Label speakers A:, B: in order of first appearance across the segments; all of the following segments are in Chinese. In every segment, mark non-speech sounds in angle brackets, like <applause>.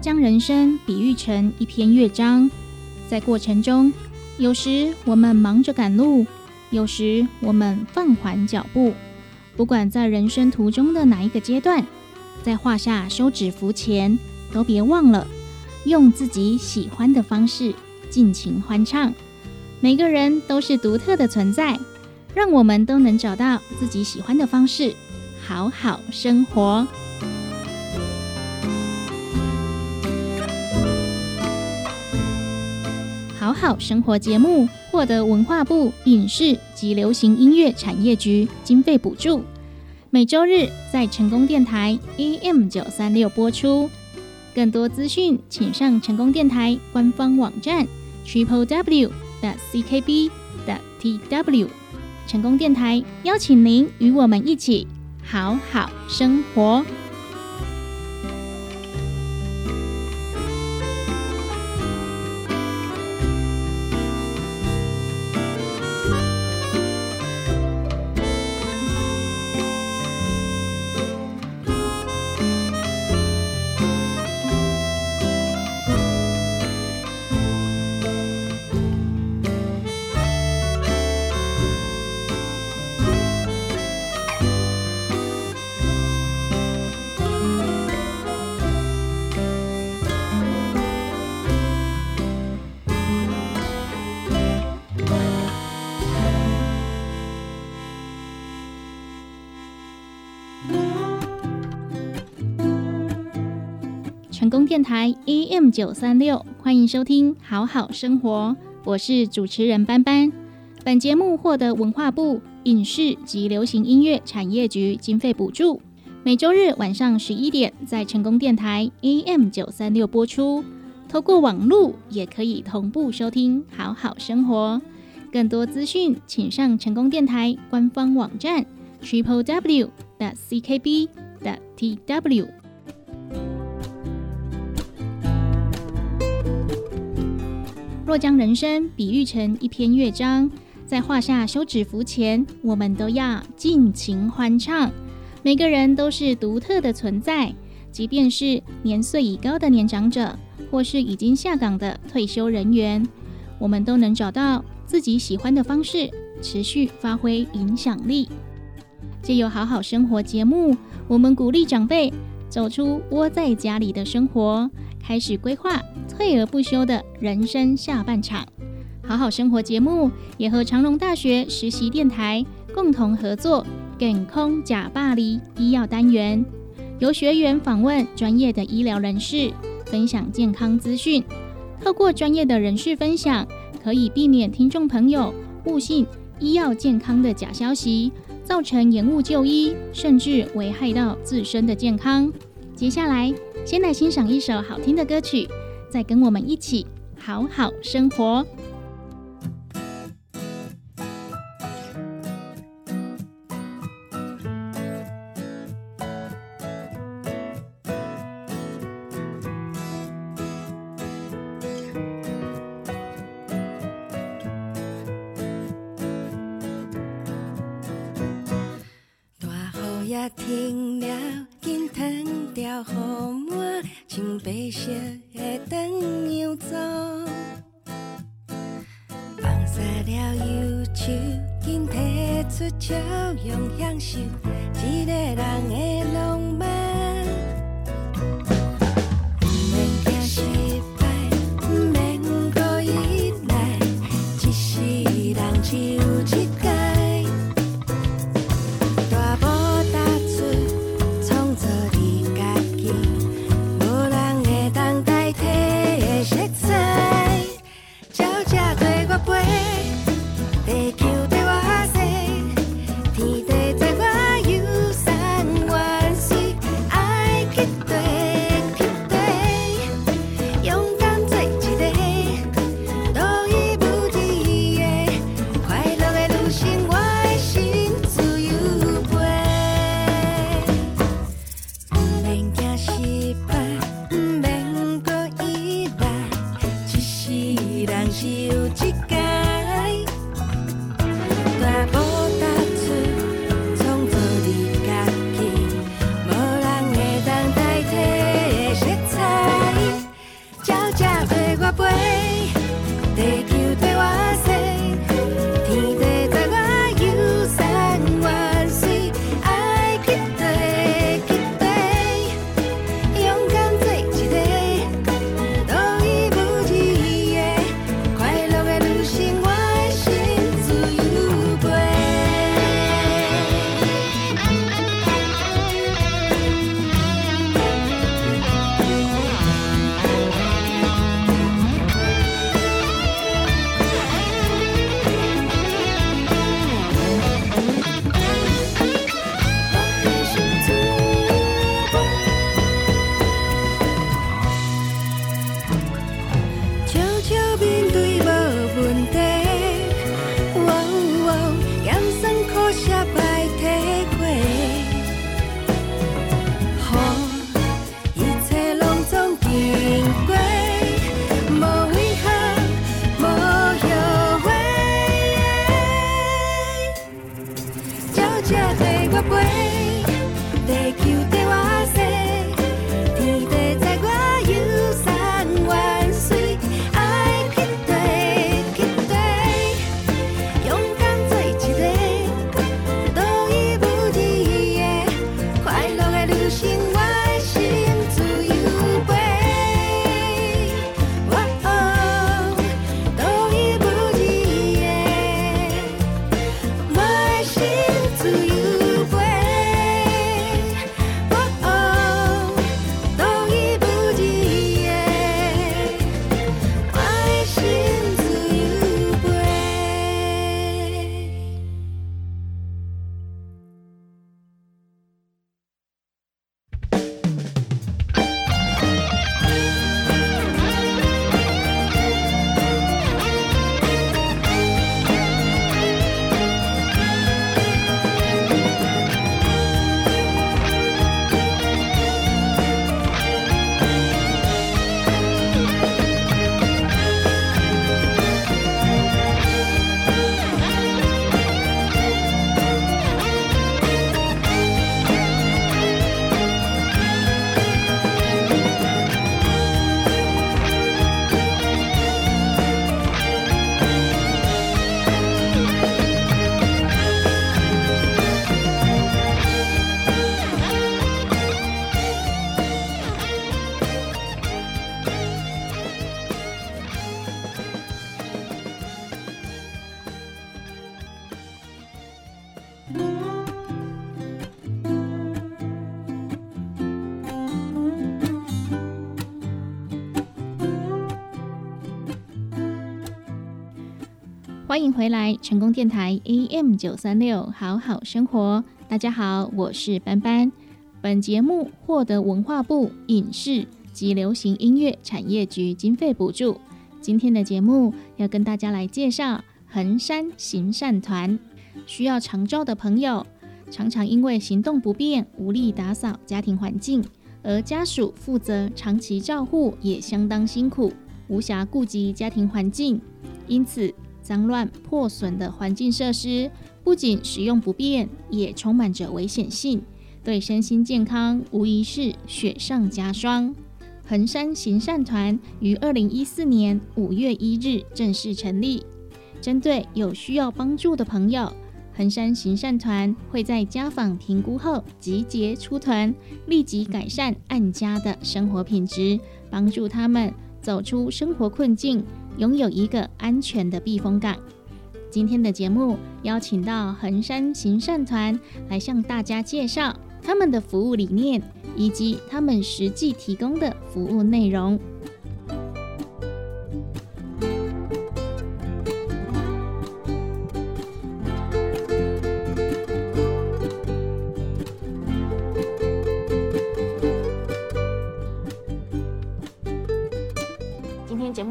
A: 将人生比喻成一篇乐章，在过程中，有时我们忙着赶路，有时我们放缓脚步。不管在人生途中的哪一个阶段，在画下休止符前，都别忘了用自己喜欢的方式尽情欢唱。每个人都是独特的存在，让我们都能找到自己喜欢的方式，好好生活。好好生活节目获得文化部影视及流行音乐产业局经费补助，每周日在成功电台 AM 九三六播出。更多资讯，请上成功电台官方网站 triple w 的 ckb 的 tw。成功电台邀请您与我们一起好好生活。成功电台 AM 九三六，欢迎收听好好生活，我是主持人班班。本节目获得文化部影视及流行音乐产业局经费补助，每周日晚上十一点在成功电台 AM 九三六播出。透过网络也可以同步收听好好生活。更多资讯，请上成功电台官方网站 triple w 的 ckb 的 tw。若将人生比喻成一篇乐章，在画下休止符前，我们都要尽情欢唱。每个人都是独特的存在，即便是年岁已高的年长者，或是已经下岗的退休人员，我们都能找到自己喜欢的方式，持续发挥影响力。借由好好生活节目，我们鼓励长辈走出窝在家里的生活。开始规划退而不休的人生下半场。好好生活节目也和长荣大学实习电台共同合作“健康假巴黎”医药单元，由学员访问专业的医疗人士，分享健康资讯。透过专业的人士分享，可以避免听众朋友误信医药健康的假消息，造成延误就医，甚至危害到自身的健康。接下来。先来欣赏一首好听的歌曲，再跟我们一起好好生活。
B: 大雨也停了。藤条雨满，青白色的灯样走。放下了忧愁，紧提出笑容享受一个人的
A: 来，成功电台 AM 九三六，好好生活。大家好，我是班班。本节目获得文化部影视及流行音乐产业局经费补助。今天的节目要跟大家来介绍衡山行善团。需要长照的朋友，常常因为行动不便，无力打扫家庭环境，而家属负责长期照护也相当辛苦，无暇顾及家庭环境，因此。脏乱破损的环境设施，不仅使用不便，也充满着危险性，对身心健康无疑是雪上加霜。衡山行善团于二零一四年五月一日正式成立，针对有需要帮助的朋友，衡山行善团会在家访评估后集结出团，立即改善案家的生活品质，帮助他们走出生活困境。拥有一个安全的避风港。今天的节目邀请到衡山行善团来向大家介绍他们的服务理念以及他们实际提供的服务内容。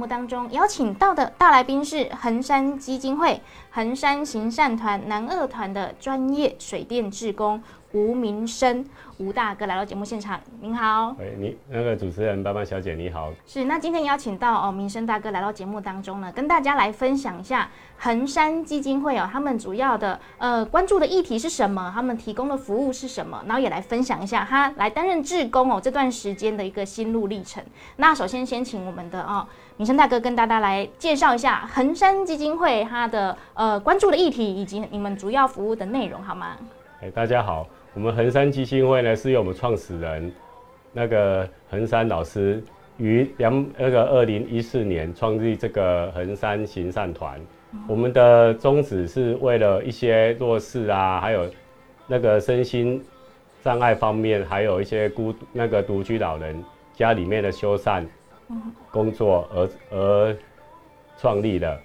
A: 当中邀请到的大来宾是衡山基金会衡山行善团南二团的专业水电志工
C: 吴明生吴大哥来到节目现场，您好。
D: 喂，你那个主持人爸爸小姐你好。
C: 是，那今天邀请到哦，民生大哥来到节目当中呢，跟大家来分享一下衡山基金会哦，他们主要的呃关注的议题是什么，他们提供的服务是什么，然后也来分享一下他来担任志工哦这段时间的一个心路历程。那首先先请我们的哦民生大哥跟大家来介绍一下恒山基金会它的呃关注的议题以及你们主要服务的内容，好吗？
D: 哎，大家好。我们恒山基金会呢，是由我们创始人那个恒山老师于两那个二零一四年创立这个恒山行善团。我们的宗旨是为了一些弱势啊，还有那个身心障碍方面，还有一些孤那个独居老人家里面的修缮工作而而创立的。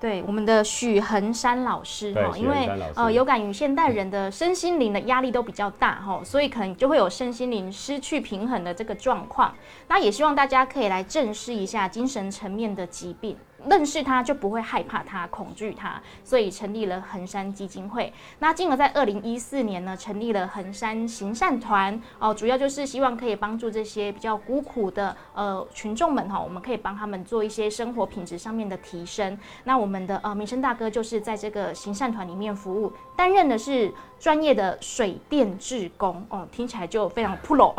C: 对我们的许恒山老师
D: 哈，因为
C: 呃有感于现代人的身心灵的压力都比较大哈，所以可能就会有身心灵失去平衡的这个状况。那也希望大家可以来正视一下精神层面的疾病。认识他就不会害怕他、恐惧他，所以成立了衡山基金会。那进而在二零一四年呢，成立了衡山行善团哦，主要就是希望可以帮助这些比较孤苦的呃群众们哈，我们可以帮他们做一些生活品质上面的提升。那我们的呃民生大哥就是在这个行善团里面服务，担任的是专业的水电志工哦，听起来就非常 pro。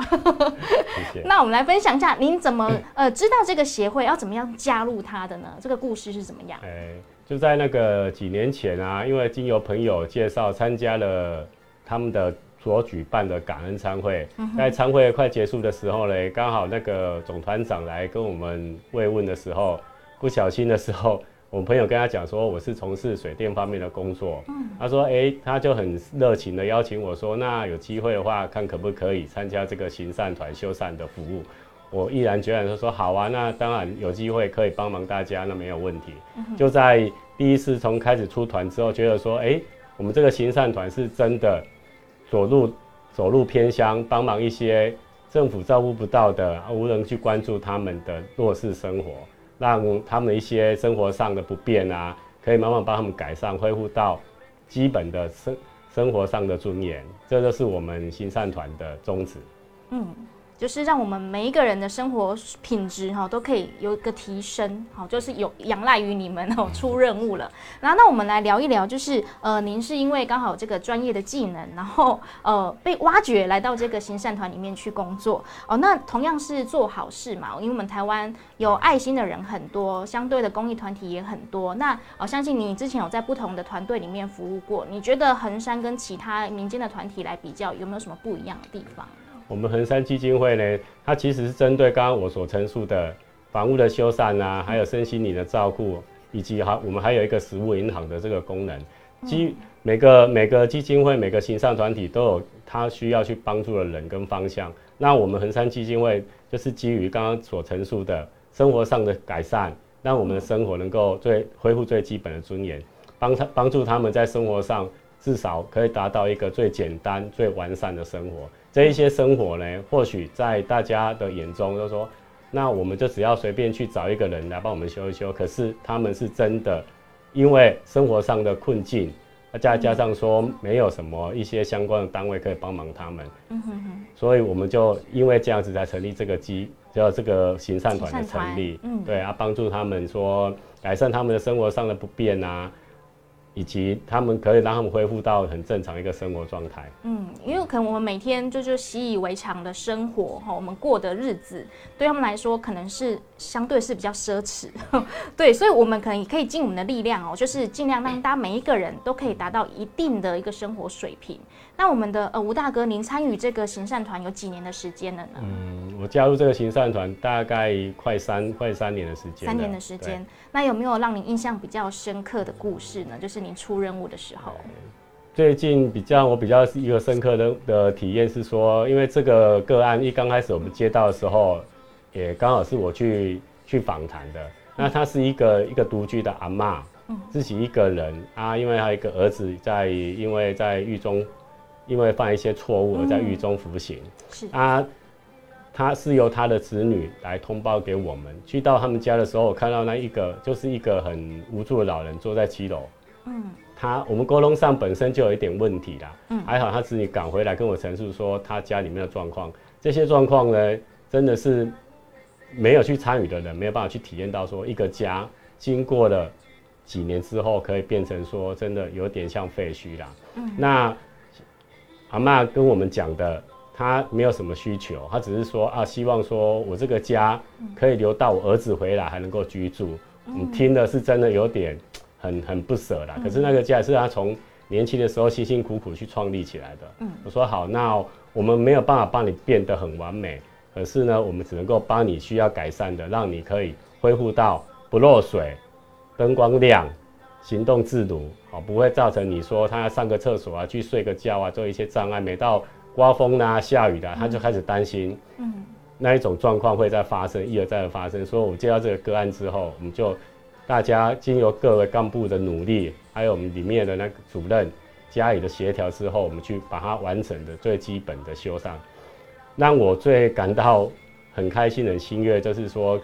C: <laughs> 那我们来分享一下，您怎么 <laughs> 呃知道这个协会要怎么样加入他的呢？这个。故事是怎么样？哎，
D: 就在那个几年前啊，因为经由朋友介绍，参加了他们的所举办的感恩餐会。在餐会快结束的时候呢，刚好那个总团长来跟我们慰问的时候，不小心的时候，<laughs> 我们朋友跟他讲说，我是从事水电方面的工作。他说，哎，他就很热情的邀请我说，那有机会的话，看可不可以参加这个行善团修缮的服务。我毅然决然的说好啊，那当然有机会可以帮忙大家，那没有问题。就在第一次从开始出团之后，觉得说，哎，我们这个行善团是真的走入走入偏乡，帮忙一些政府照顾不到的、无人去关注他们的弱势生活，让他们一些生活上的不便啊，可以慢慢帮他们改善，恢复到基本的生生活上的尊严。这就是我们行善团的宗旨。嗯。
C: 就是让我们每一个人的生活品质哈都可以有一个提升，好，就是有仰赖于你们哦出任务了。然后那我们来聊一聊，就是呃，您是因为刚好这个专业的技能，然后呃被挖掘来到这个行善团里面去工作哦。那同样是做好事嘛，因为我们台湾有爱心的人很多，相对的公益团体也很多。那我相信你之前有在不同的团队里面服务过，你觉得衡山跟其他民间的团体来比较，有没有什么不一样的地方？
D: 我们衡山基金会呢，它其实是针对刚刚我所陈述的房屋的修缮啊，还有身心灵的照顾，以及哈，我们还有一个食物银行的这个功能。基每个每个基金会、每个行善团体都有它需要去帮助的人跟方向。那我们衡山基金会就是基于刚刚所陈述的生活上的改善，让我们的生活能够最恢复最基本的尊严，帮他帮助他们在生活上至少可以达到一个最简单、最完善的生活。这一些生活呢，或许在大家的眼中都说，那我们就只要随便去找一个人来帮我们修一修。可是他们是真的，因为生活上的困境，再加上说没有什么一些相关的单位可以帮忙他们，嗯哼哼，所以我们就因为这样子才成立这个机，叫这个行善团的成立，嗯，对啊，帮助他们说改善他们的生活上的不便啊。以及他们可以让他们恢复到很正常一个生活状态。
C: 嗯，因为可能我们每天就就习以为常的生活哈，我们过的日子对他们来说可能是相对是比较奢侈。<laughs> 对，所以我们可能也可以尽我们的力量哦，就是尽量让大家每一个人都可以达到一定的一个生活水平。那我们的呃吴大哥，您参与这个行善团有几年的时间了呢？
D: 嗯，我加入这个行善团大概快三快三年的时间。
C: 三年的时间，那有没有让您印象比较深刻的故事呢？就是您出任务的时候。
D: 最近比较我比较一个深刻的的体验是说，因为这个个案一刚开始我们接到的时候，也刚好是我去去访谈的。那他是一个一个独居的阿妈，嗯，自己一个人啊，因为他一个儿子在因为在狱中。因为犯一些错误而在狱中服刑，是。啊，他是由他的子女来通报给我们。去到他们家的时候，我看到那一个就是一个很无助的老人坐在七楼，
A: 嗯。
D: 他我们沟通上本身就有一点问题啦，
A: 嗯。
D: 还好他子女赶回来跟我陈述说他家里面的状况，这些状况呢，真的是没有去参与的人没有办法去体验到说一个家经过了几年之后，可以变成说真的有点像废墟啦。
A: 嗯。
D: 那阿妈跟我们讲的，她没有什么需求，她只是说啊，希望说我这个家可以留到我儿子回来还能够居住。你听的是真的有点很很不舍啦。可是那个家是她从年轻的时候辛辛苦苦去创立起来的。
A: 嗯
D: 我说好，那我们没有办法帮你变得很完美，可是呢，我们只能够帮你需要改善的，让你可以恢复到不漏水、灯光亮、行动自如，好，不会造成你说他要上个厕所啊、去睡个觉啊，做一些障碍。每到刮风啦、下雨啦，他就开始担心
A: 嗯
D: 那一种状况会再发生，一而再的发生。所以我们接到这个个案之后，我们就大家经由各位干部的努力，还有我们里面的那个主任家里的协调之后，我们去把它完整的最基本的修缮。让我最感到很开心的心悦，就是说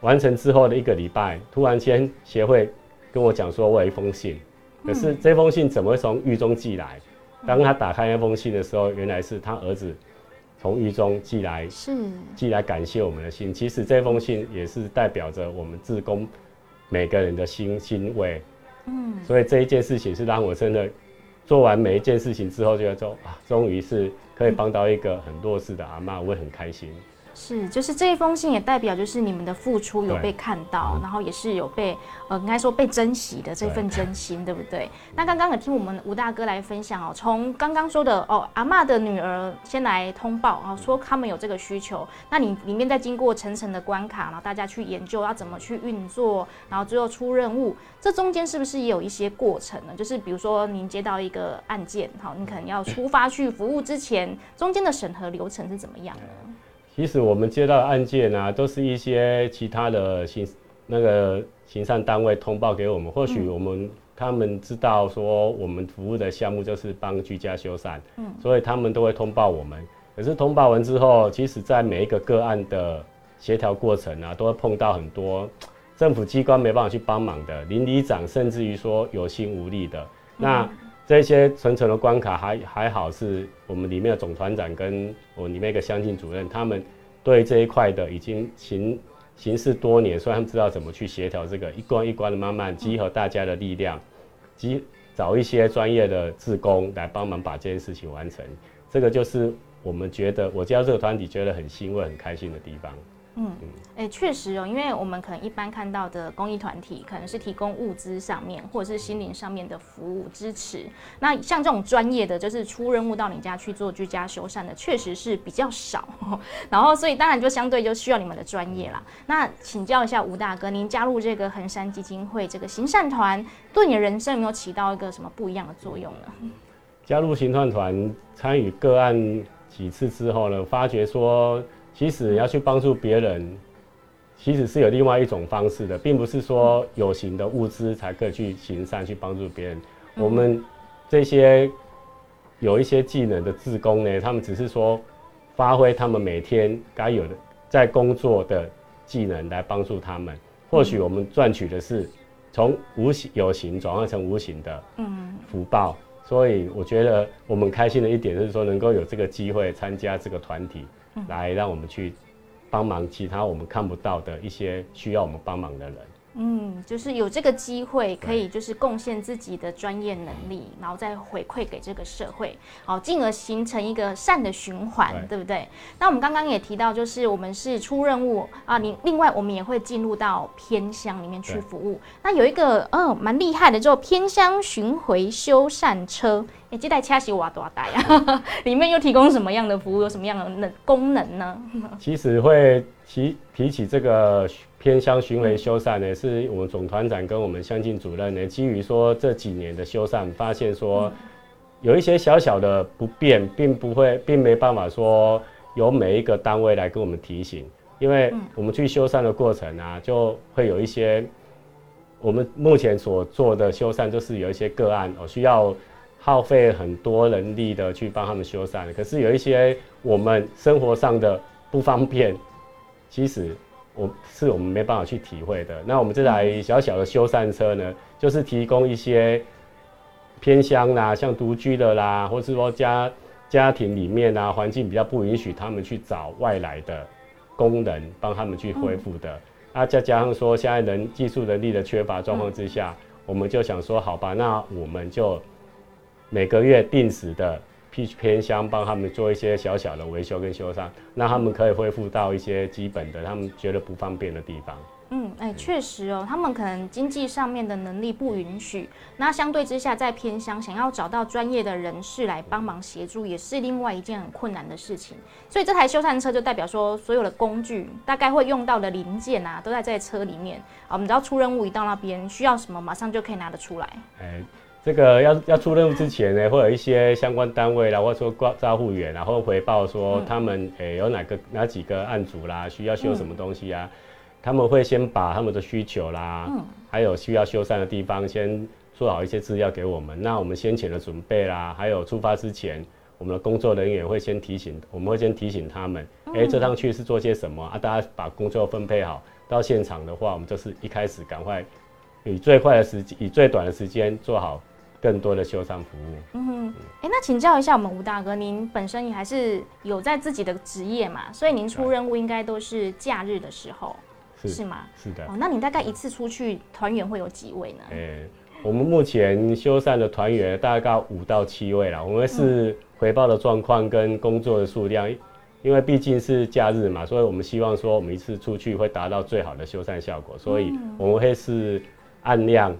D: 完成之后的一个礼拜，突然间协会跟我讲说，我有一封信，可是这封信怎么会从狱中寄来？当他打开那封信的时候，原来是他儿子从狱中寄来
A: 是
D: 寄来感谢我们的信。其实这封信也是代表着我们自工每个人的心心慰。
A: 嗯
D: 所以这一件事情是让我真的做完每一件事情之后，觉得说啊，终于是可以帮到一个很弱势的阿妈，我会很开心。
A: 是，就是这一封信也代表就是你们的付出有被看到，
D: 嗯
A: 然后也是有被呃应该说被珍惜的这份真心，对不对？那刚刚也听我们吴大哥来分享哦，从刚刚说的哦，阿嬷的女儿先来通报啊、说他们有这个需求，那你里面再经过层层的关卡，然后大家去研究要怎么去运作，然后最后出任务，这中间是不是也有一些过程呢？就是比如说您接到一个案件，好，你可能要出发去服务之前，中间的审核流程是怎么样呢？
D: 其实我们接到的案件啊，都是一些其他的行那个行善单位通报给我们，或许我们、他们知道说我们服务的项目就是帮居家修缮，
A: 嗯
D: 所以他们都会通报我们。可是通报完之后，其实在每一个个案的协调过程啊，都会碰到很多政府机关没办法去帮忙的，邻里长甚至于说有心无力的。那这些层层的关卡还还好，是我们里面的总团长跟我里面一个乡亲主任，他们对这一块的已经行行事多年，所以他们知道怎么去协调这个一关一关的慢慢集合大家的力量，集找一些专业的志工来帮忙把这件事情完成。这个就是我们觉得我加入这个团体觉得很欣慰、很开心的地方。
A: 嗯，哎、确实哦，因为我们可能一般看到的公益团体，可能是提供物资上面或者是心灵上面的服务支持。那像这种专业的，就是出任务到你家去做居家修缮的，确实是比较少。然后，所以当然就相对就需要你们的专业啦。那请教一下吴大哥，您加入这个衡山基金会这个行善团，对你的人生有没有起到一个什么不一样的作用呢？
D: 加入行善团参与个案几次之后呢，发觉说，其实要去帮助别人，其实是有另外一种方式的，并不是说有形的物资才可以去行善去帮助别人。我们这些有一些技能的志工呢，他们只是说发挥他们每天该有的在工作的技能来帮助他们。或许我们赚取的是从无形有形转换成无形的
A: 嗯
D: 福报。所以我觉得我们开心的一点是说，能够有这个机会参加这个团体，来让我们去帮忙其他我们看不到的一些需要我们帮忙的人。
A: 嗯，就是有这个机会，可以就是贡献自己的专业能力，然后再回馈给这个社会，好，进而形成一个善的循环，
D: 对
A: 对不对？那我们刚刚也提到，就是我们是出任务啊，你另外我们也会进入到偏乡里面去服务。那有一个嗯蛮厉害的，叫偏乡巡回修缮车。哎，这台车是瓦多大呀？<laughs> 里面又提供什么样的服务？有什么样的能功能呢？<laughs>
D: 其实会提提起这个偏乡巡回修缮呢，是我们总团长跟我们乡亲主任呢，基于说这几年的修缮，发现说有一些小小的不便，并不会，并没办法说由每一个单位来跟我们提醒，因为我们去修缮的过程啊，就会有一些我们目前所做的修缮，就是有一些个案哦，需要耗费很多人力的去帮他们修缮，可是有一些我们生活上的不方便，其实我是我们没办法去体会的。那我们这台小小的修缮车呢，就是提供一些偏乡啦，像独居的啦，或是说家家庭里面啊，环境比较不允许他们去找外来的工人帮他们去恢复的。啊，再加上说现在人技术能力的缺乏状况之下，我们就想说，好吧，那我们就每个月定时的去偏乡帮他们做一些小小的维修跟修缮，让他们可以恢复到一些基本的他们觉得不方便的地方。
A: 嗯，哎，确实哦，他们可能经济上面的能力不允许，那相对之下，在偏乡想要找到专业的人士来帮忙协助，也是另外一件很困难的事情。所以这台修缮车就代表说，所有的工具大概会用到的零件啊，都在这车里面啊。我们只要出任务一到那边，需要什么马上就可以拿得出来。
D: 哎，这个要要出任务之前呢，会有一些相关单位啦，或者说挂招护员，然后回报说他们诶有哪个哪几个案组啦，需要修什么东西啊。他们会先把他们的需求啦，嗯，还有需要修缮的地方，先做好一些资料给我们。那我们先前的准备啦，还有出发之前，我们的工作人员会先提醒，我们会先提醒他们，哎，这趟去是做些什么啊？大家把工作分配好，到现场的话，我们就是一开始赶快以最快的时间，以最短的时间做好更多的修缮服务。嗯
A: 哼，哎，那请教一下我们吴大哥，您本身也还是有在自己的职业嘛？所以您出任务应该都是假日的时候。是吗？
D: 是的。
A: 哦，那你大概一次出去团员会有几位呢？哎，
D: 我们目前修缮的团员大概五到七位啦。我们是回报的状况跟工作的数量，因为毕竟是假日嘛，所以我们希望说我们一次出去会达到最好的修缮效果，所以我们会是按量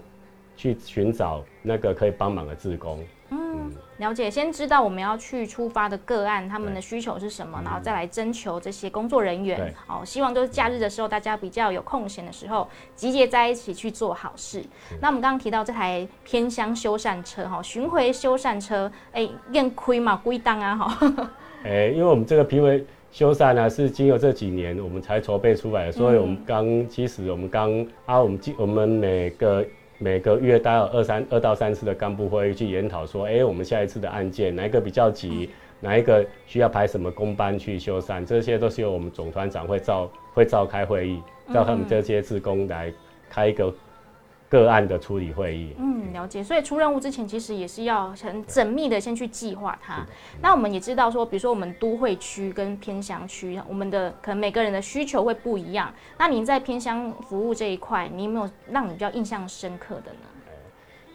D: 去寻找那个可以帮忙的志工。
A: 嗯，了解。先知道我们要去出发的个案，他们的需求是什么，然后再来征求这些工作人员。哦，希望就是假日的时候，大家比较有空闲的时候，集结在一起去做好事。那我们刚刚提到这台偏乡修缮车，哈，巡回修缮车，哎，验亏嘛，归档啊，哈。<laughs>
D: 哎，因为我们这个评为修缮呢，是经过这几年我们才筹备出来的，所以我们刚，其实我们刚啊，我们我们每个。每个月大概有二三二到三次的干部会议去研讨，说，哎，我们下一次的案件哪一个比较急，哪一个需要排什么工班去修缮，这些都是由我们总团长会召会召开会议，召他们这些职工来开一个。个案的处理会议，
A: 嗯，了解。所以出任务之前，其实也是要很缜密的先去计划它。那我们也知道说，比如说我们都会区跟偏乡区，我们的可能每个人的需求会不一样。那您在偏乡服务这一块，你有没有让你比较印象深刻的呢？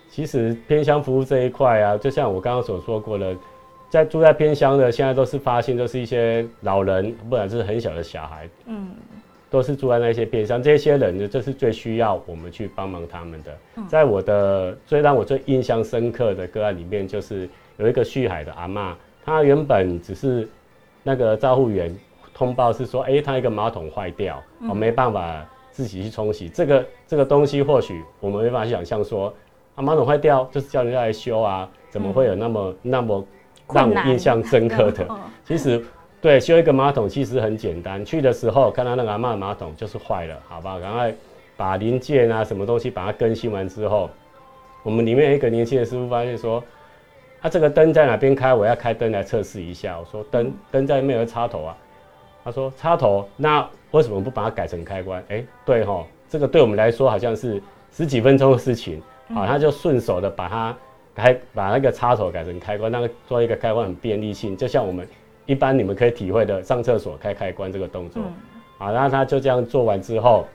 D: 其实偏乡服务这一块啊，就像我刚刚所说过的，在住在偏乡的，现在都是发现都是一些老人，不管是很小的小孩，嗯。都是住在那些边上，这些人呢，这是最需要我们去帮忙他们的。在我的最让我最印象深刻的个案里面，就是有一个旭海的阿妈，她原本只是那个照护员通报是说，哎，她一个马桶坏掉，我没办法自己去冲洗。这个这个东西或许我们没办法想象说，啊，马桶坏掉就是叫人家来修啊，怎么会有那么那么让我印象深刻的？<laughs> 其实。对，修一个马桶其实很简单。去的时候看到那个阿妈马桶就是坏了，好吧？赶快把零件啊、什么东西把它更新完之后，我们里面一个年轻的师傅发现说：“啊，这个灯在哪边开？我要开灯来测试一下。”我说：“灯灯在没有插头啊。”他说：“插头，那为什么不把它改成开关？”哎，对哈，这个对我们来说好像是十几分钟的事情，好，他就顺手的把它开把那个插头改成开关，那个做一个开关很便利性，就像我们。一般你们可以体会的，上厕所开开关这个动作，好，然后他就这样做完之后，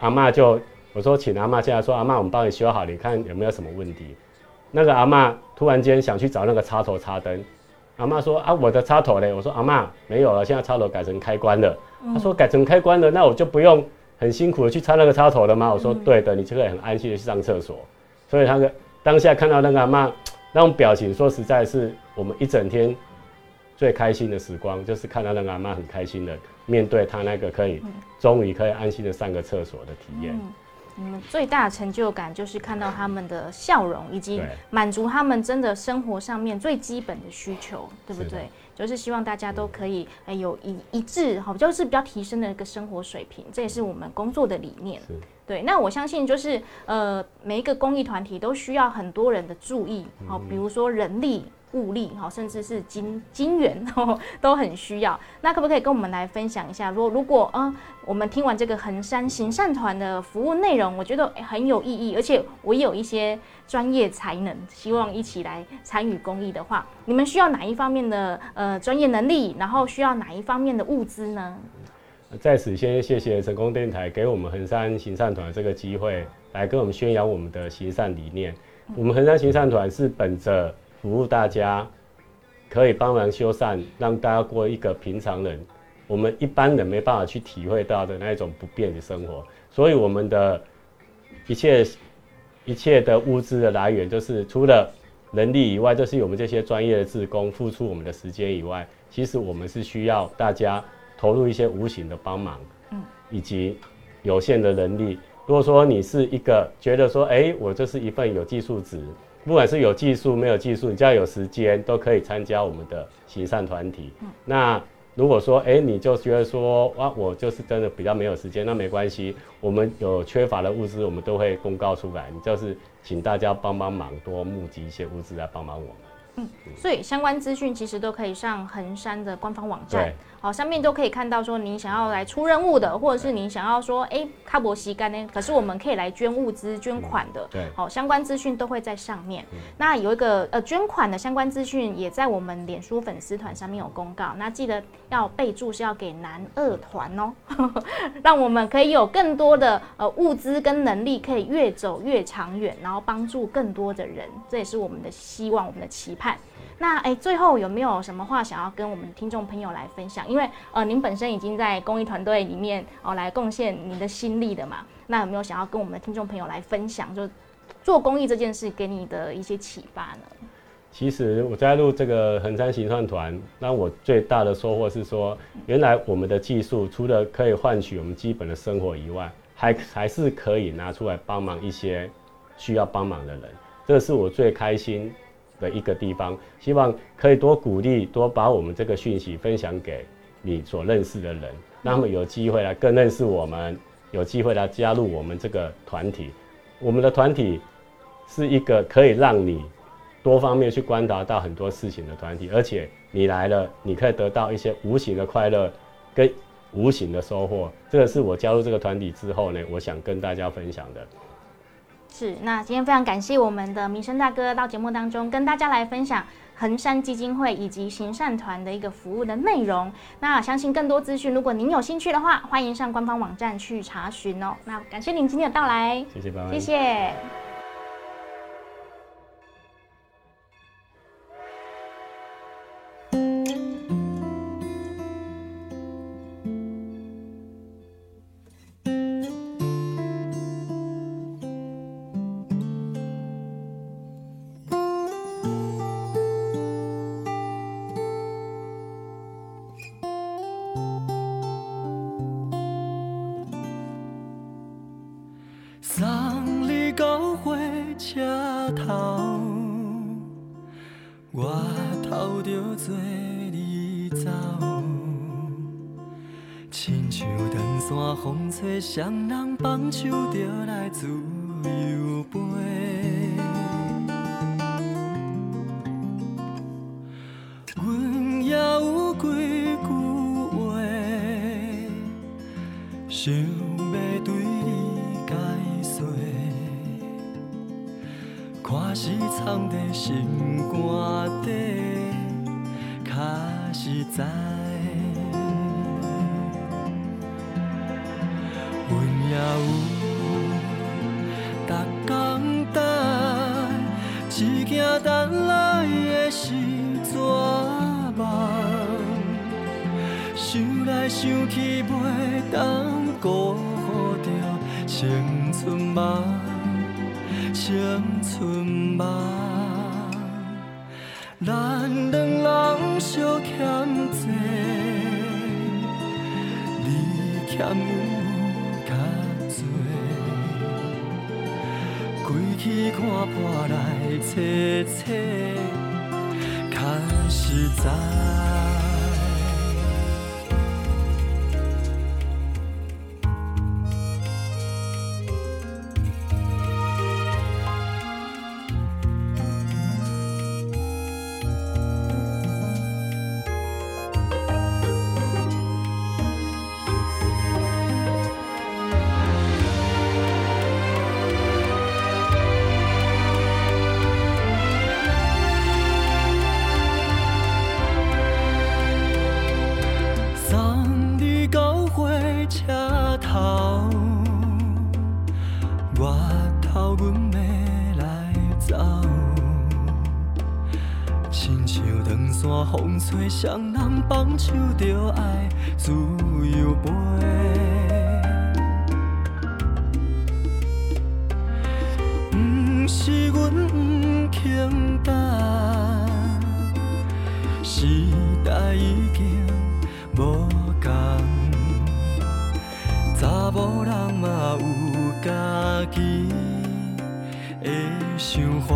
D: 阿妈就我说请阿妈进来，说阿妈我们帮你修好，你看有没有什么问题？那个阿妈突然间想去找那个插头插灯，阿妈说啊我的插头嘞，我说阿妈没有了，现在插头改成开关了。他说改成开关了，那我就不用很辛苦的去插那个插头了吗？我说对的，你就可以很安心的去上厕所。所以他的当下看到那个阿妈那种表情，说实在是我们一整天。最开心的时光就是看到那个阿妈很开心的面对她那个可以终于可以安心的上个厕所的体验。
A: 你们最大的成就感就是看到他们的笑容，以及满足他们真的生活上面最基本的需求，对不对？就是希望大家都可以哎有一一致好，就是比较提升的一个生活水平，这也是我们工作的理念。对，那我相信就是呃每一个公益团体都需要很多人的注意，好，比如说人力。
C: 物力哈，甚至是金金元都很需要。那可不可以跟我们来分享一下？如果如果啊，我们听完这个衡山行善团的服务内容，我觉得很有意义，而且我有一些专业才能，希望一起来参与公益的话，你们需要哪一方面的呃专业能力？然后需要哪一方面的物资呢？
D: 在此先谢谢成功电台给我们衡山行善团这个机会，来跟我们宣扬我们的行善理念。我们衡山行善团是本着服务大家，可以帮忙修缮，让大家过一个平常人，我们一般人没办法去体会到的那一种不便的生活。所以我们的一切一切的物资的来源，就是除了人力以外，就是我们这些专业的职工付出我们的时间以外，其实我们是需要大家。投入一些无形的帮忙，嗯，以及有限的能力。如果说你是一个觉得说，哎，我这是一份有技术值，不管是有技术没有技术，你只要有时间都可以参加我们的行善团体。那如果说，哎，你就觉得说，哇，我就是真的比较没有时间，那没关系，我们有缺乏的物资，我们都会公告出来，你就是请大家帮帮忙，多募集一些物资来帮忙我们。
C: 嗯，所以相关资讯其实都可以上衡山的官方网站。好，上面都可以看到说您想要来出任务的，或者是您想要说，哎，卡博西干呢？可是我们可以来捐物资、捐款的。
D: 对，
C: 好，相关资讯都会在上面。那有一个呃捐款的相关资讯也在我们脸书粉丝团上面有公告。那记得要备注是要给男二团哦，<laughs> 让我们可以有更多的呃物资跟能力，可以越走越长远，然后帮助更多的人。这也是我们的希望，我们的期盼。那哎，最后有没有什么话想要跟我们的听众朋友来分享？因为呃，您本身已经在公益团队里面哦，来贡献您的心力的嘛。那有没有想要跟我们的听众朋友来分享，就做公益这件事给你的一些启发呢？
D: 其实我在录这个衡山行善团，让我最大的收获是说，原来我们的技术除了可以换取我们基本的生活以外，还还是可以拿出来帮忙一些需要帮忙的人。这是我最开心。的一个地方，希望可以多鼓励，多把我们这个讯息分享给你所认识的人，那么有机会来更认识我们，有机会来加入我们这个团体。我们的团体是一个可以让你多方面去观察到很多事情的团体，而且你来了，你可以得到一些无形的快乐跟无形的收获。这个是我加入这个团体之后呢，我想跟大家分享的。
C: 是，那今天非常感谢我们的民生大哥到节目当中跟大家来分享恒山基金会以及行善团的一个服务的内容。那相信更多资讯，如果您有兴趣的话，欢迎上官方网站去查询哦。那感谢您今天的到来，
D: 谢谢，
C: 谢谢。
E: 风吹，双人放手着爱自由飞。不是阮不肯等，时代已经无同。查某人嘛有家己的想法，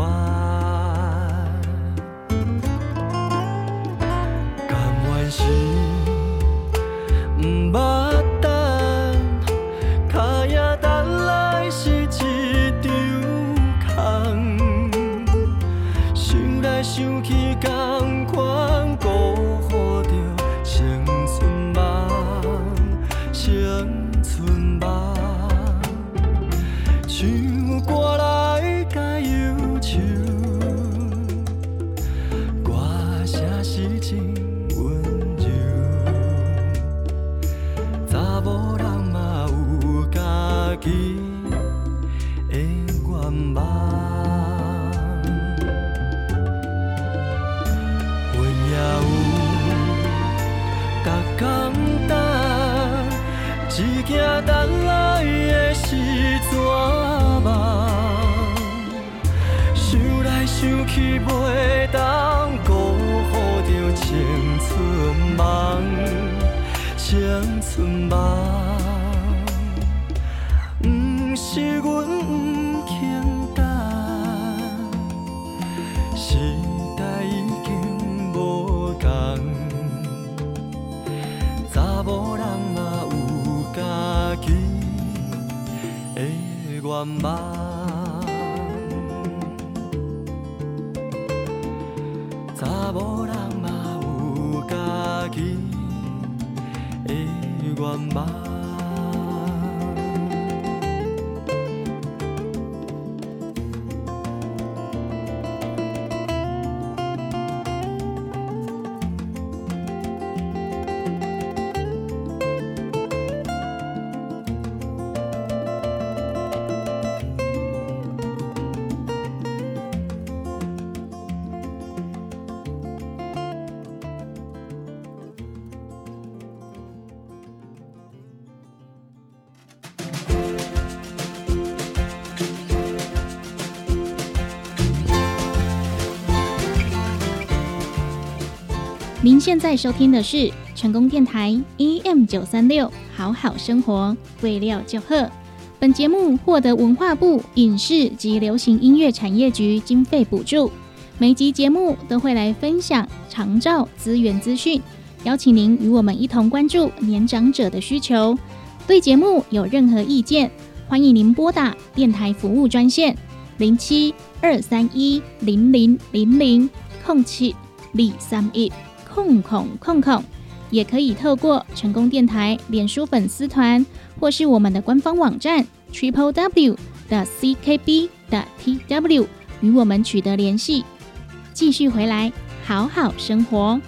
E: 愿望。查某人嘛有家己的愿望。
A: 现在收听的是成功电台 EM 九三六，好好生活，未料就贺。本节目获得文化部影视及流行音乐产业局经费补助。每集节目都会来分享长照资源资讯，邀请您与我们一同关注年长者的需求。对节目有任何意见，欢迎您拨打电台服务专线零七二三一零零零零空七李三一。空空空空，也可以透过成功电台脸书粉丝团，或是我们的官方网站 triple w 的 ckb 的 tw 与我们取得联系。继续回来，好好生活。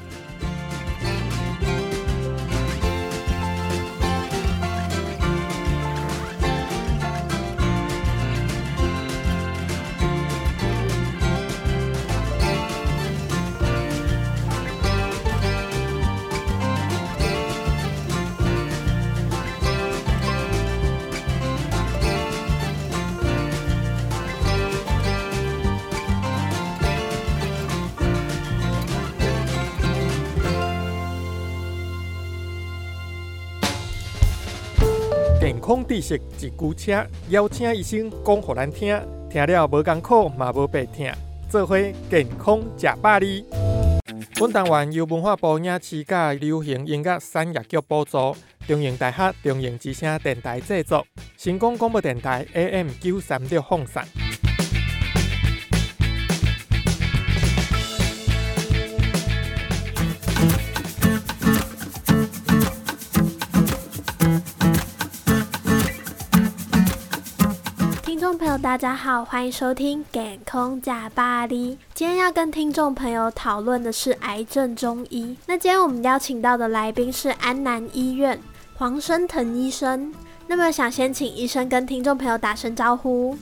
F: 康知识一句车，邀请医生讲互咱听，听了无艰苦嘛无白听，做伙健康食百里。本单元由文化部影视甲流行音乐产业局补助，中影大学中影之声电台制作，成功广播电台 AM 九三六放送。
G: 大家好，欢迎收听《健康假巴黎》。今天要跟听众朋友讨论的是癌症中医。那今天我们邀请到的来宾是安南医院黄生腾医生。那么想先请医生跟听众朋友打声招呼。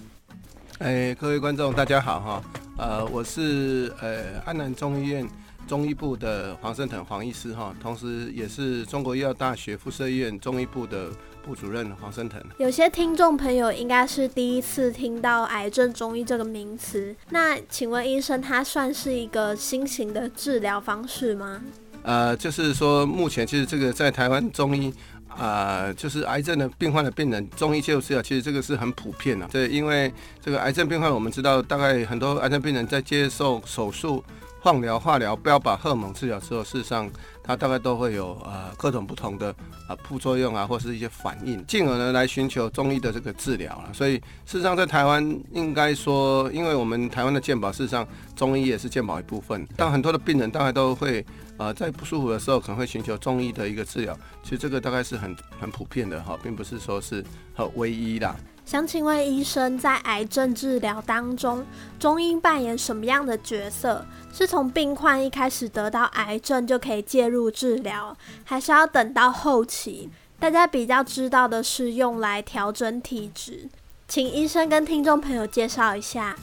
H: 哎，各位观众，大家好哈。呃，我是呃安南中医院中医部的黄生腾黄医师哈，同时也是中国医药大学附设医院中医部的部主任黄生腾。
G: 有些听众朋友应该是第一次听到癌症中医这个名词，那请问医生，它算是一个新型的治疗方式吗？
H: 呃，就是说目前其实这个在台湾中医。啊，就是癌症的病患的病人，中医介入治疗，其实这个是很普遍的。对，因为这个癌症病患，我们知道，大概很多癌症病人在接受手术、放疗、化疗、标靶、荷尔蒙治疗之后，事实上。它大概都会有呃各种不同的啊副作用啊，或是一些反应，进而呢来寻求中医的这个治疗了。所以事实上在台湾应该说，因为我们台湾的健保事实上中医也是健保一部分，但很多的病人大概都会呃在不舒服的时候可能会寻求中医的一个治疗。其实这个大概是很很普遍的哈，并不是说是很唯一的。
G: 想请问医生，在癌症治疗当中，中医扮演什么样的角色？是从病患一开始得到癌症就可以介入治疗，还是要等到后期？大家比较知道的是用来调整体质，请医生跟听众朋友介绍一下。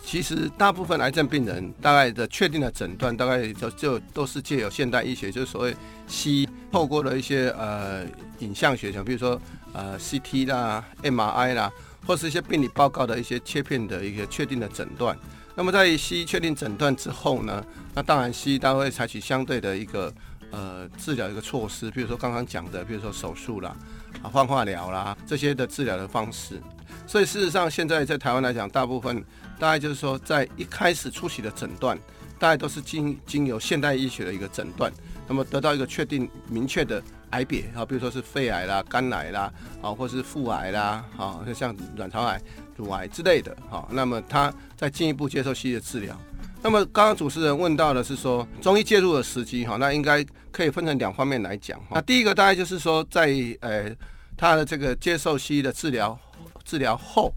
H: 其实大部分癌症病人大概的确定的诊断，大概就就都是借由现代医学，就是所谓西透过了一些呃影像学，像比如说呃 CT 啦、MRI 啦，或是一些病理报告的一些切片的一个确定的诊断。那么在西医确定诊断之后呢，那当然西医它会采取相对的一个呃治疗一个措施，比如说刚刚讲的，比如说手术啦、啊放化疗啦这些的治疗的方式。所以事实上现在在台湾来讲，大部分。大概就是说，在一开始初期的诊断，大概都是经经由现代医学的一个诊断，那么得到一个确定明确的癌别啊，比如说是肺癌啦、肝癌啦，啊，或是腹癌啦，啊，像卵巢癌、乳癌之类的，哈，那么他再进一步接受西医的治疗。那么刚刚主持人问到的是说中医介入的时机，哈，那应该可以分成两方面来讲。那第一个大概就是说，在呃他的这个接受西医的治疗治疗后，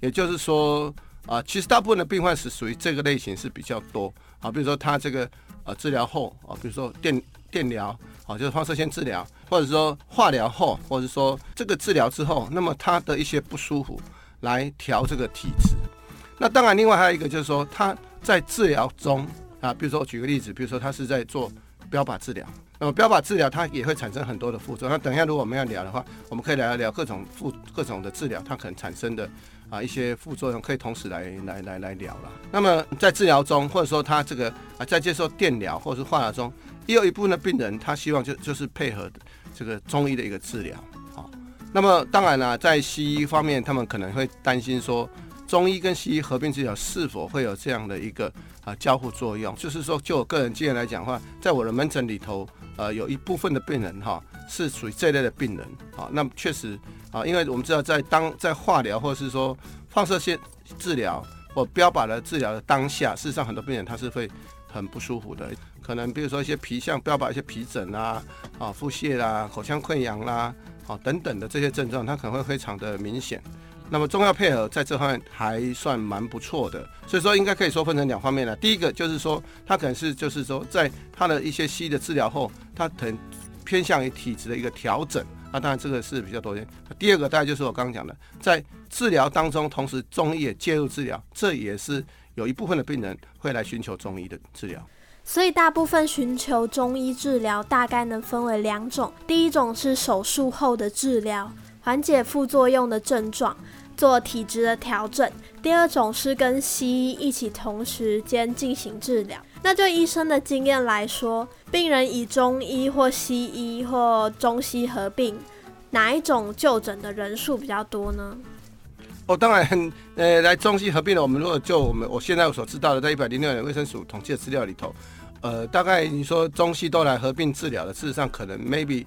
H: 也就是说。啊，其实大部分的病患是属于这个类型是比较多啊，比如说他这个呃治疗后啊，比如说电电疗啊，就是放射线治疗，或者说化疗后，或者说这个治疗之后，那么他的一些不舒服来调这个体质。那当然，另外还有一个就是说他在治疗中啊，比如说我举个例子，比如说他是在做标靶治疗，那么标靶治疗它也会产生很多的副作用。那等一下如果我们要聊的话，我们可以聊一聊各种副各种的治疗它可能产生的。啊，一些副作用可以同时来来来来聊了。那么在治疗中，或者说他这个啊，在接受电疗或者是化疗中，也有一部分的病人他希望就就是配合这个中医的一个治疗。好，那么当然了，在西医方面，他们可能会担心说，中医跟西医合并治疗是否会有这样的一个啊交互作用？就是说，就我个人经验来讲的话，在我的门诊里头，呃，有一部分的病人哈是属于这类的病人。好，那么确实。啊，因为我们知道，在当在化疗或者是说放射线治疗或标靶的治疗的当下，事实上很多病人他是会很不舒服的，可能比如说一些皮像标靶一些皮疹啊、啊腹泻啦、口腔溃疡啦、啊等等的这些症状，它可能会非常的明显。那么中药配合在这方面还算蛮不错的，所以说应该可以说分成两方面了。第一个就是说，它可能是就是说，在它的一些西医的治疗后，它可能偏向于体质的一个调整。那当然，这个是比较多见。第二个，大概就是我刚刚讲的，在治疗当中，同时中医也介入治疗，这也是有一部分的病人会来寻求中医的治疗。
G: 所以，大部分寻求中医治疗，大概能分为两种：第一种是手术后的治疗，缓解副作用的症状，做体质的调整；第二种是跟西医一起同时间进行治疗。那就医生的经验来说，病人以中医或西医或中西合并，哪一种就诊的人数比较多呢？
H: 哦，当然，呃，来中西合并的，我们如果就我们我现在所知道的，在一百零六年卫生署统计的资料里头，呃，大概你说中西都来合并治疗的，事实上可能 maybe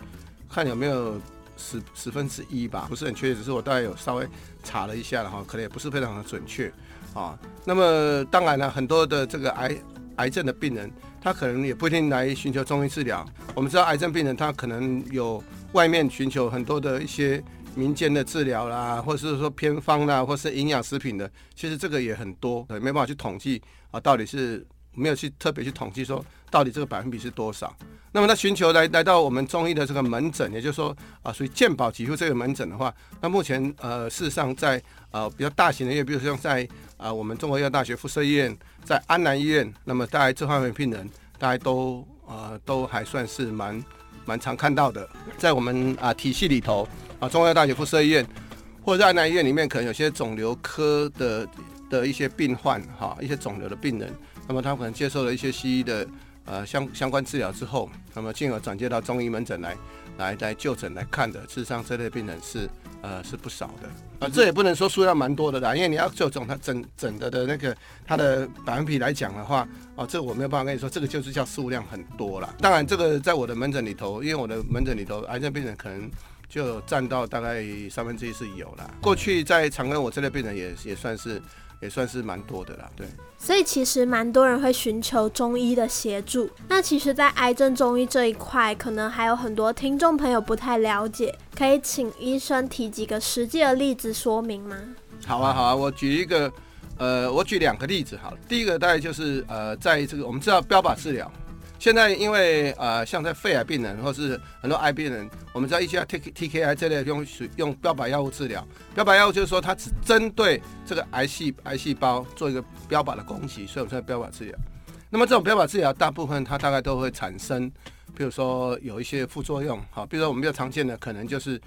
H: 看有没有十十分之一吧，不是很确切，只是我大概有稍微查了一下了哈，可能也不是非常的准确啊。那么当然了，很多的这个癌。癌症的病人，他可能也不一定来寻求中医治疗。我们知道，癌症病人他可能有外面寻求很多的一些民间的治疗啦，或者是说偏方啦，或是营养食品的。其实这个也很多，没办法去统计啊，到底是没有去特别去统计说到底这个百分比是多少。那么他寻求来来到我们中医的这个门诊，也就是说啊，属于健保给付这个门诊的话，那目前呃事实上在呃比较大型的医院，比如说像在啊我们中国医药大学附设医院，在安南医院，那么大概这方面病人大概都呃都还算是蛮蛮常看到的，在我们啊体系里头啊中国医药大学附设医院或者在安南医院里面，可能有些肿瘤科的的一些病患哈，一些肿瘤的病人，那么他可能接受了一些西医的。呃，相相关治疗之后，那么进而转接到中医门诊来，来来就诊来看的，事实上这类病人是呃是不少的啊，这也不能说数量蛮多的啦，因为你要就总他整整的的那个他的百分比来讲的话，哦，这我没有办法跟你说，这个就是叫数量很多了。当然，这个在我的门诊里头，因为我的门诊里头癌症病人可能就占到大概三分之一是有了。过去在长庚，我这类病人也也算是。也算是蛮多的啦，对。
G: 所以其实蛮多人会寻求中医的协助。那其实，在癌症中医这一块，可能还有很多听众朋友不太了解，可以请医生提几个实际的例子说明吗？
H: 好啊，好啊，我举一个，呃，我举两个例子好了。第一个大概就是呃，在这个我们知道标靶治疗。现在因为呃，像在肺癌病人或是很多癌病人，我们知道一些 T T K I 这类用用标靶药物治疗。标靶药物就是说它只针对这个癌细癌细胞做一个标靶的攻击，所以我们叫标靶治疗。那么这种标靶治疗大部分它大概都会产生，比如说有一些副作用，好，比如说我们比较常见的可能就是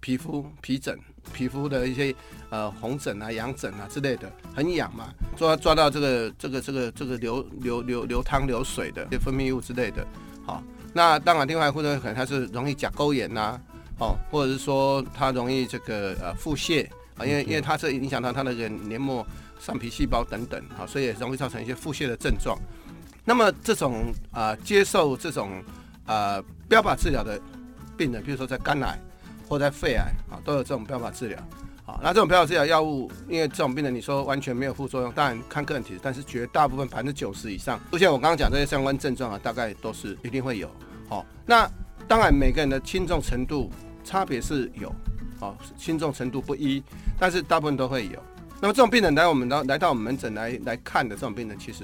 H: 皮肤皮疹。皮肤的一些呃红疹啊、痒疹啊之类的，很痒嘛，抓抓到这个这个这个这个流流流流汤流水的分泌物之类的，好，那当然另外或者可能它是容易甲沟炎呐，哦，或者是说它容易这个呃腹泻啊，因为因为它是影响到它那个黏膜上皮细胞等等，好，所以也容易造成一些腹泻的症状。那么这种啊接受这种啊标靶治疗的病人，比如说在肝癌。或在肺癌啊，都有这种标靶治疗，好，那这种标靶治疗药物，因为这种病人你说完全没有副作用，当然看个人体质，但是绝大部分百分之九十以上出现我刚刚讲这些相关症状啊，大概都是一定会有，好，那当然每个人的轻重程度差别是有，好，轻重程度不一，但是大部分都会有。那么这种病人来我们到来到我们门诊来来看的这种病人其实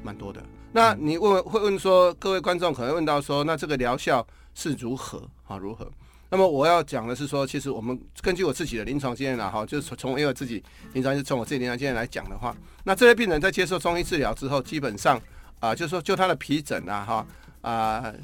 H: 蛮多的。那你问会问说，各位观众可能问到说，那这个疗效是如何啊？如何？那么我要讲的是说，其实我们根据我自己的临床经验啊，哈，就是从因为自己临床是从我自己临床经验来讲的话，那这些病人在接受中医治疗之后，基本上啊，就是说就他的皮疹啊，哈啊，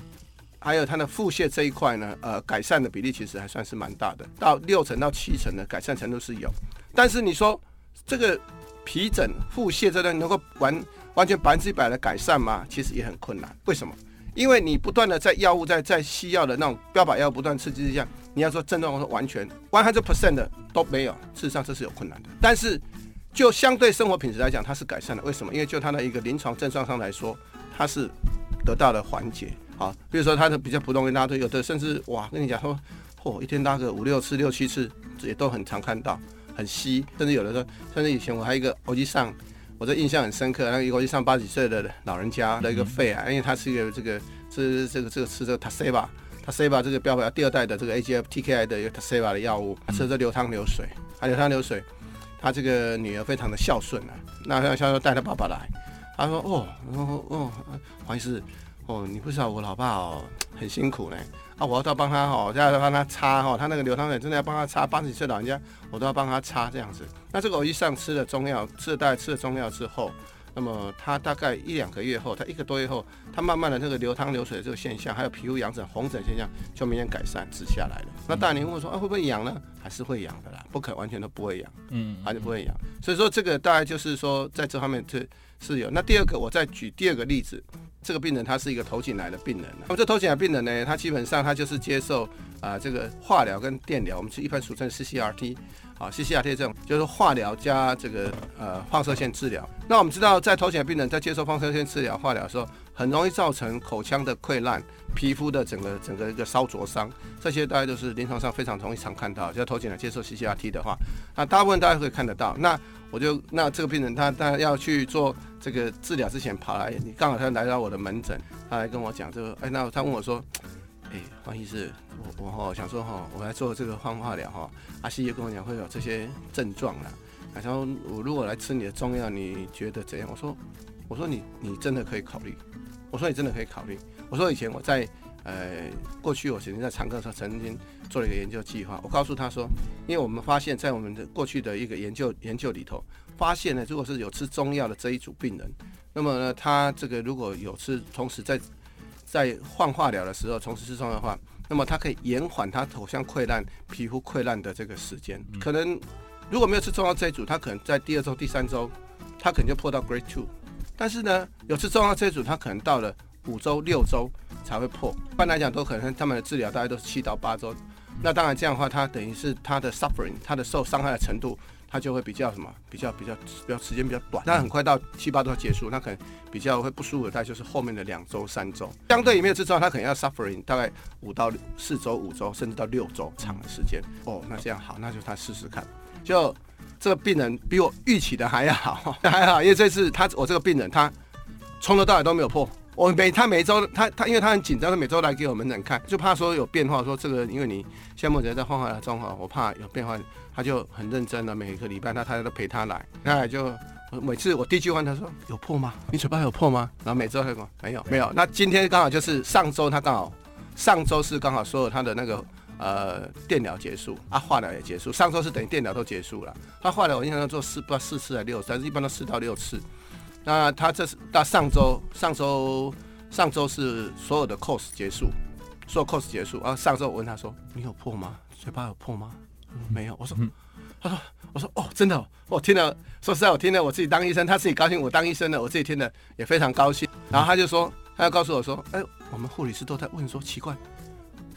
H: 还有他的腹泻这一块呢，呃，改善的比例其实还算是蛮大的，到六成到七成的改善程度是有。但是你说这个皮疹、腹泻这段能够完完全百分之百的改善吗？其实也很困难。为什么？因为你不断的在药物在在西药的那种标靶药不断刺激之下，你要说症状说完全 one hundred percent 的都没有，事实上这是有困难的。但是就相对生活品质来讲，它是改善的。为什么？因为就它的一个临床症状上来说，它是得到了缓解。好，比如说它的比较普通的拉腿，有的甚至哇，跟你讲说，嚯，一天拉个五六次、六七次，这也都很常看到，很稀。甚至有的时候，甚至以前我还有一个耳机上。我这印象很深刻，那个一个上八几岁的老人家的一个肺癌，因为他是一个这个是这个这个吃这个 Taseba，Taseba 这个标靶第二代的这个 AGF TKI 的一个 Taseba 的药物，吃着流汤流水，还流汤流水，他这个女儿非常的孝顺啊，那像孝顺带他爸爸来，他说哦哦哦，黄医师，哦你不知道我老爸哦很辛苦呢。啊，我要到帮他哈，要帮他擦哈，他那个流汤水真的要帮他擦，八十几岁老人家我都要帮他擦这样子。那这个我一上吃了中药，吃了大概吃了中药之后，那么他大概一两个月后，他一个多月后，他慢慢的这个流汤流水的这个现象，还有皮肤痒疹、红疹现象就明显改善止下来了。那当然你问我说啊会不会痒呢？还是会痒的啦，不可完全都不会痒，嗯，还是不会痒。所以说这个大概就是说在这方面这是有。那第二个我再举第二个例子。这个病人他是一个头颈癌的病人，那么这头颈癌病人呢，他基本上他就是接受啊这个化疗跟电疗，我们是一般俗称 CCRT，啊 CCRT 这种就是化疗加这个呃放射线治疗。那我们知道在头颈癌病人在接受放射线治疗化疗的时候，很容易造成口腔的溃烂、皮肤的整个整个一个烧灼伤，这些大家都是临床上非常容易常看到。就头颈癌接受 CCRT 的话，那大部分大家会看得到。那我就那这个病人他他要去做这个治疗之前跑来，你刚好他来到我的门诊，他来跟我讲这个，哎，那他问我说，哎，黄医师，我我哈想说哈，我来做这个放化疗哈，阿西也跟我讲会有这些症状啦，他说我如果来吃你的中药，你觉得怎样？我说我说你你真的可以考虑，我说你真的可以考虑。我说以前我在呃过去我曾经在长庚的时候曾经做了一个研究计划，我告诉他说，因为我们发现，在我们的过去的一个研究研究里头，发现呢，如果是有吃中药的这一组病人，那么呢，他这个如果有吃，同时在在换化疗的时候同时吃中药的话，那么它可以延缓他头腔溃烂、皮肤溃烂的这个时间。可能如果没有吃中药这一组，他可能在第二周、第三周，他可能就破到 Grade Two。但是呢，有吃中药这一组，他可能到了五周、六周才会破。一般来讲，都可能他们的治疗大概都是七到八周。那当然这样的话，他等于是他的 suffering，他的受伤害的程度，他就会比较什么？比较比较比较时间比较短。那很快到七八周结束，那可能比较会不舒服的，大概就是后面的两周、三周。相对于没有吃中药，他可能要 suffering 大概五到四周、五周，甚至到六周长的时间。哦，那这样好，那就他试试看。就这个病人比我预期的还要好，还好，因为这次他我这个病人他从头到尾都没有破。我每他每周他他因为他很紧张，他每周来给我门诊看，就怕说有变化，说这个因为你现在目前在换化疗中哈，我怕有变化，他就很认真的每一个礼拜他他都陪他来，他就每次我第一句问他说有破吗？你嘴巴有破吗？然后每周他说没有没有。那今天刚好就是上周他刚好上周是刚好所有他的那个呃电疗结束啊，化疗也结束，上周是等于电疗都结束了，他化疗我印象中做四不知道四次还是六次，但是一般都四到六次。那他这是到上周，上周上周是所有的 course 结束，所有 course 结束。然后上周我问他说：“你有破吗？嘴巴有破吗？”没有。我说：“他说我说哦，真的，我听了，说实在，我听了，我自己当医生，他自己高兴，我当医生的，我自己听了也非常高兴。然后他就说，他就告诉我说：，哎，我们护理师都在问说，奇怪，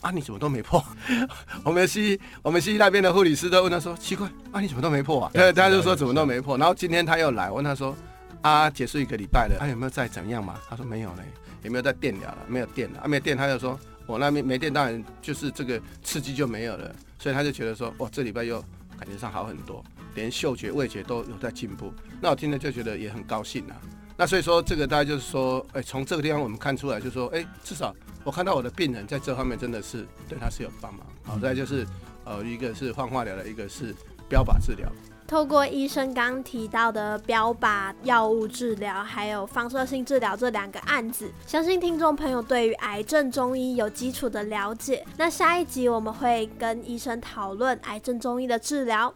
H: 啊，你怎么都没破？<laughs> 我们西医，我们西医那边的护理师都问他说，奇怪，啊，你怎么都没破啊？对，他就说怎么都没破。然后今天他又来问他说。啊，结束一个礼拜了，他有没有再怎样嘛？他说没有嘞，有没有在电疗了？没有电了，啊，没有电，他就说我那边没电，当然就是这个刺激就没有了，所以他就觉得说，哇，这礼拜又感觉上好很多，连嗅觉、味觉都有在进步。那我听了就觉得也很高兴啊。那所以说这个大家就是说，哎，从这个地方我们看出来，就是说，哎，至少我看到我的病人在这方面真的是对他是有帮忙。好，再就是呃，一个是换化疗的，一个是标靶治疗。
G: 透过医生刚提到的标靶药物治疗，还有放射性治疗这两个案子，相信听众朋友对于癌症中医有基础的了解。那下一集我们会跟医生讨论癌症中医的治疗。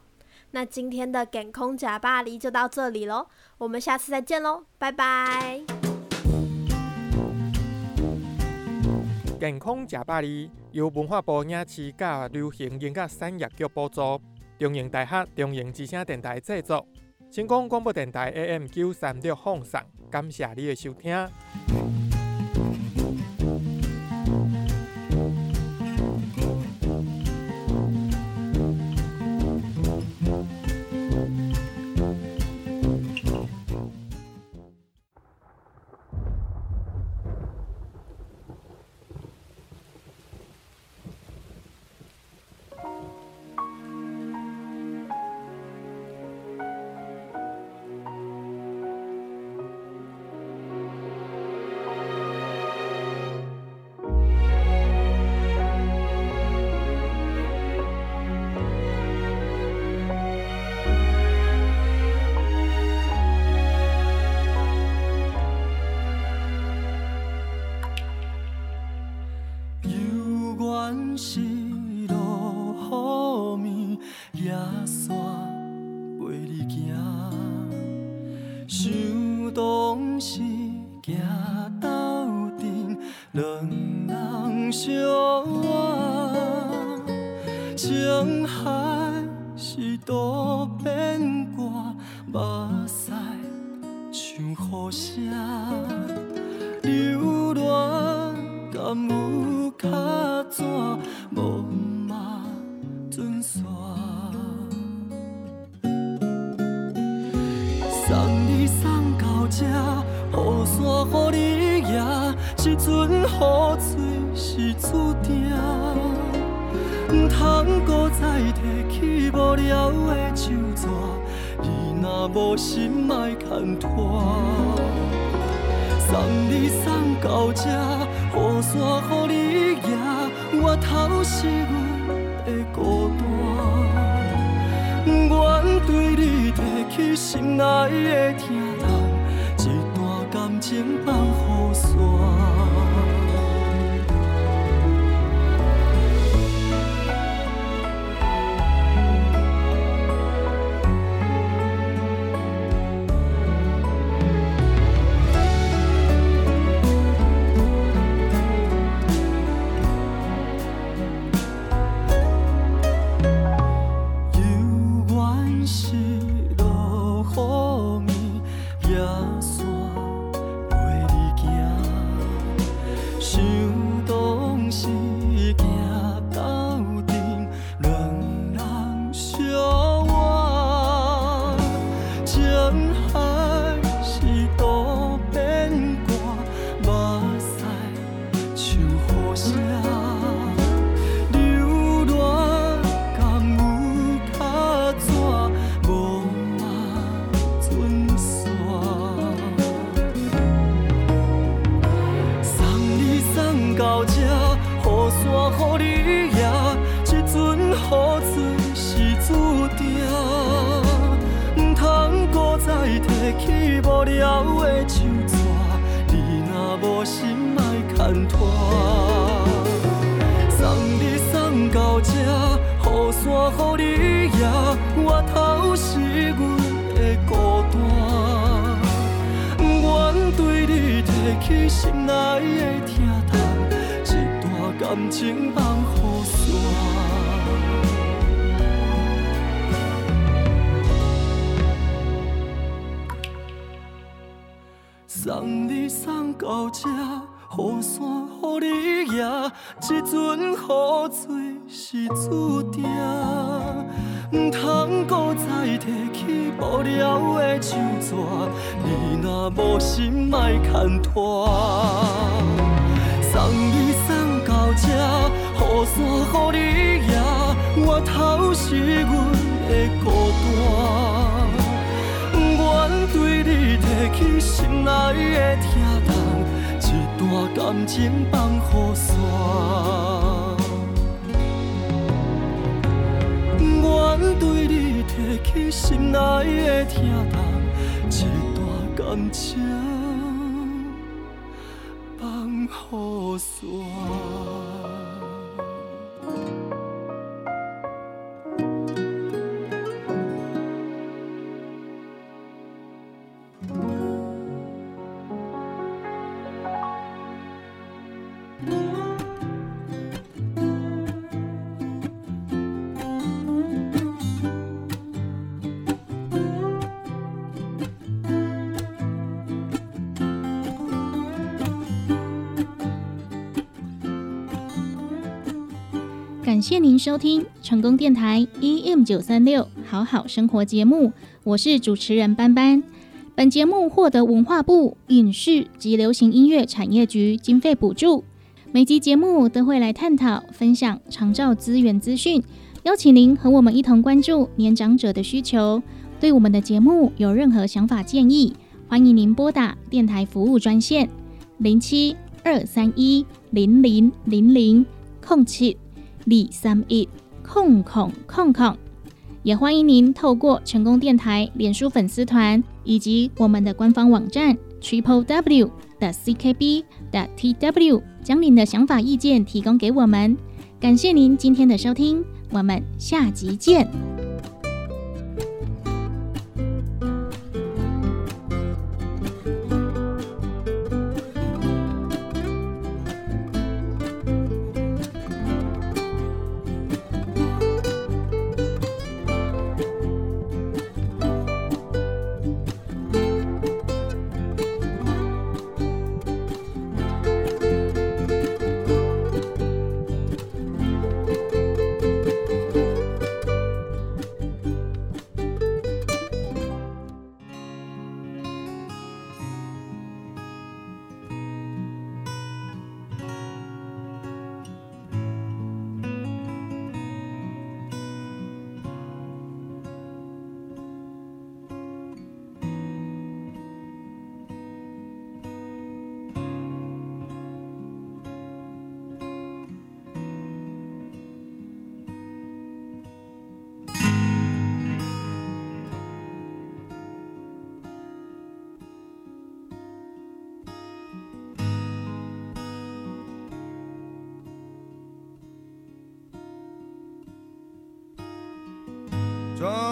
G: 那今天的健空假巴黎就到这里喽，我们下次再见喽，拜拜。
E: 健康假巴黎由文化部影视甲流行音乐产业局补助。中营大学中营之声电台制作，成功广播电台 AM 九三六放送，感谢你的收听。目屎像雨声，柔恋甘有卡纸无嘛断线。送你送到这，雨伞给你。拿，一阵雨水是注定，毋通搁再提起无聊的。无心爱牵拖。送你送到这，雨伞予你拿，我头是阮的孤单。不愿对你提起心内的疼痛，一段感情放。情放雨伞。送你送到这，雨伞予你也，这阵雨水是注定。毋通搁再提起无聊的手纸，你若无心莫牵拖。送你送到这，雨伞予你也，我头是阮的孤单。愿对你提起心内的疼痛，一段感情放雨伞。愿对你提起心内的疼痛，一段感情放雨伞。
A: 感谢您收听成功电台 EM 九三六好好生活节目，我是主持人班班。本节目获得文化部影视及流行音乐产业局经费补助，每集节目都会来探讨、分享长照资源资讯，邀请您和我们一同关注年长者的需求。对我们的节目有任何想法建议，欢迎您拨打电台服务专线零七二三一零零零零空七。李三一空空空空，也欢迎您透过成功电台脸书粉丝团以及我们的官方网站 triple w 的 ckb 的 tw，将您的想法意见提供给我们。感谢您今天的收听，我们下集见。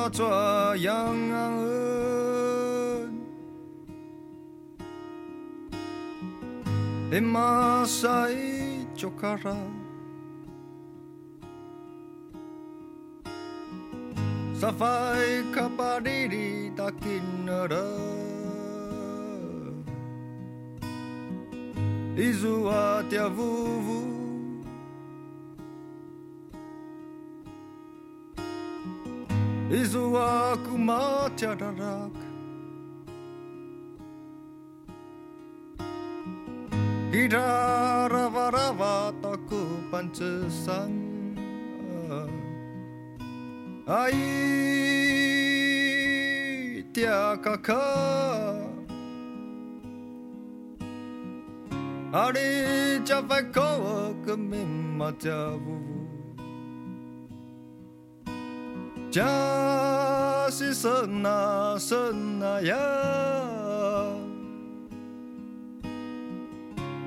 I: 抓抓样恩，的马赛就卡拉。Safai kapadiri takinara Izua tia vuvu Izuwa kumatjadarak Hidarava-rava taku pancesan. Ai tia kaka Ari chapeko kemimatavu 加西森啊森啊呀，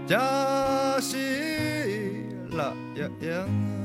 I: 加西啦呀呀。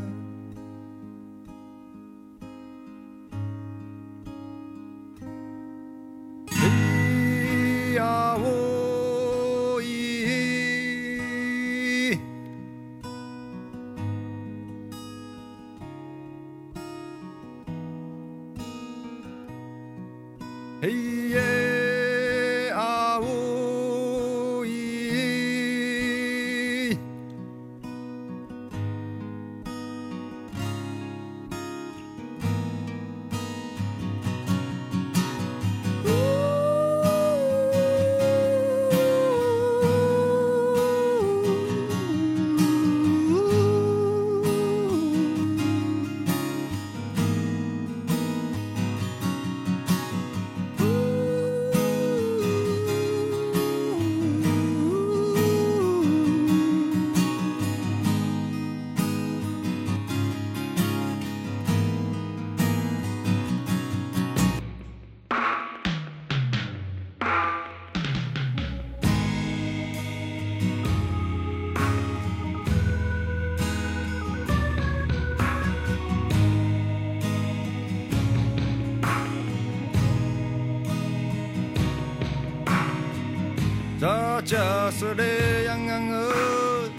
I: Za cha sere yang angen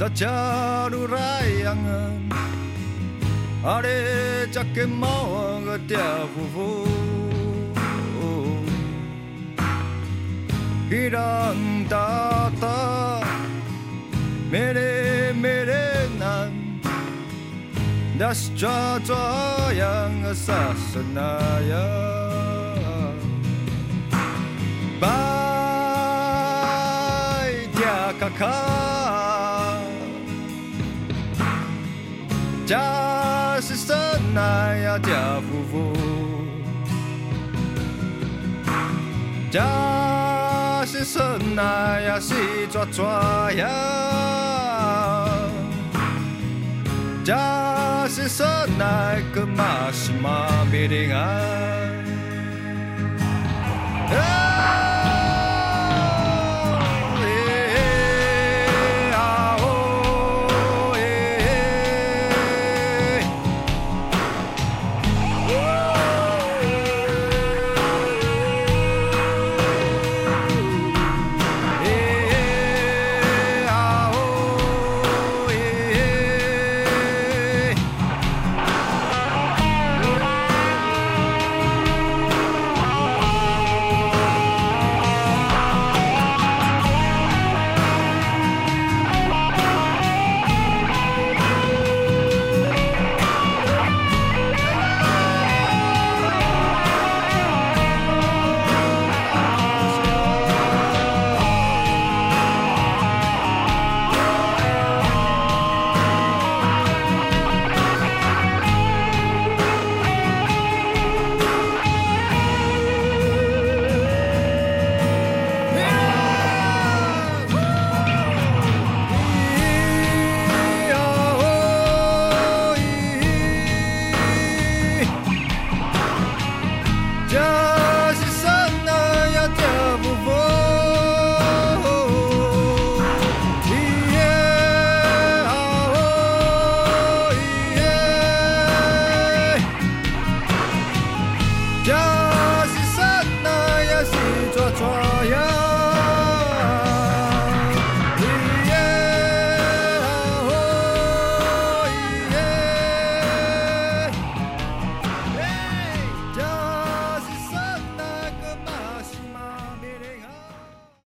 I: Za cha lu rai angen Are cha ke mau ga tia fu fu Hirang ta ta Mere mere nan Das cha cha yang sa sanaya Bye, 卡卡，这是生来呀，家夫妇，这是生来呀，是抓抓呀，这是生来个嘛是嘛别的个。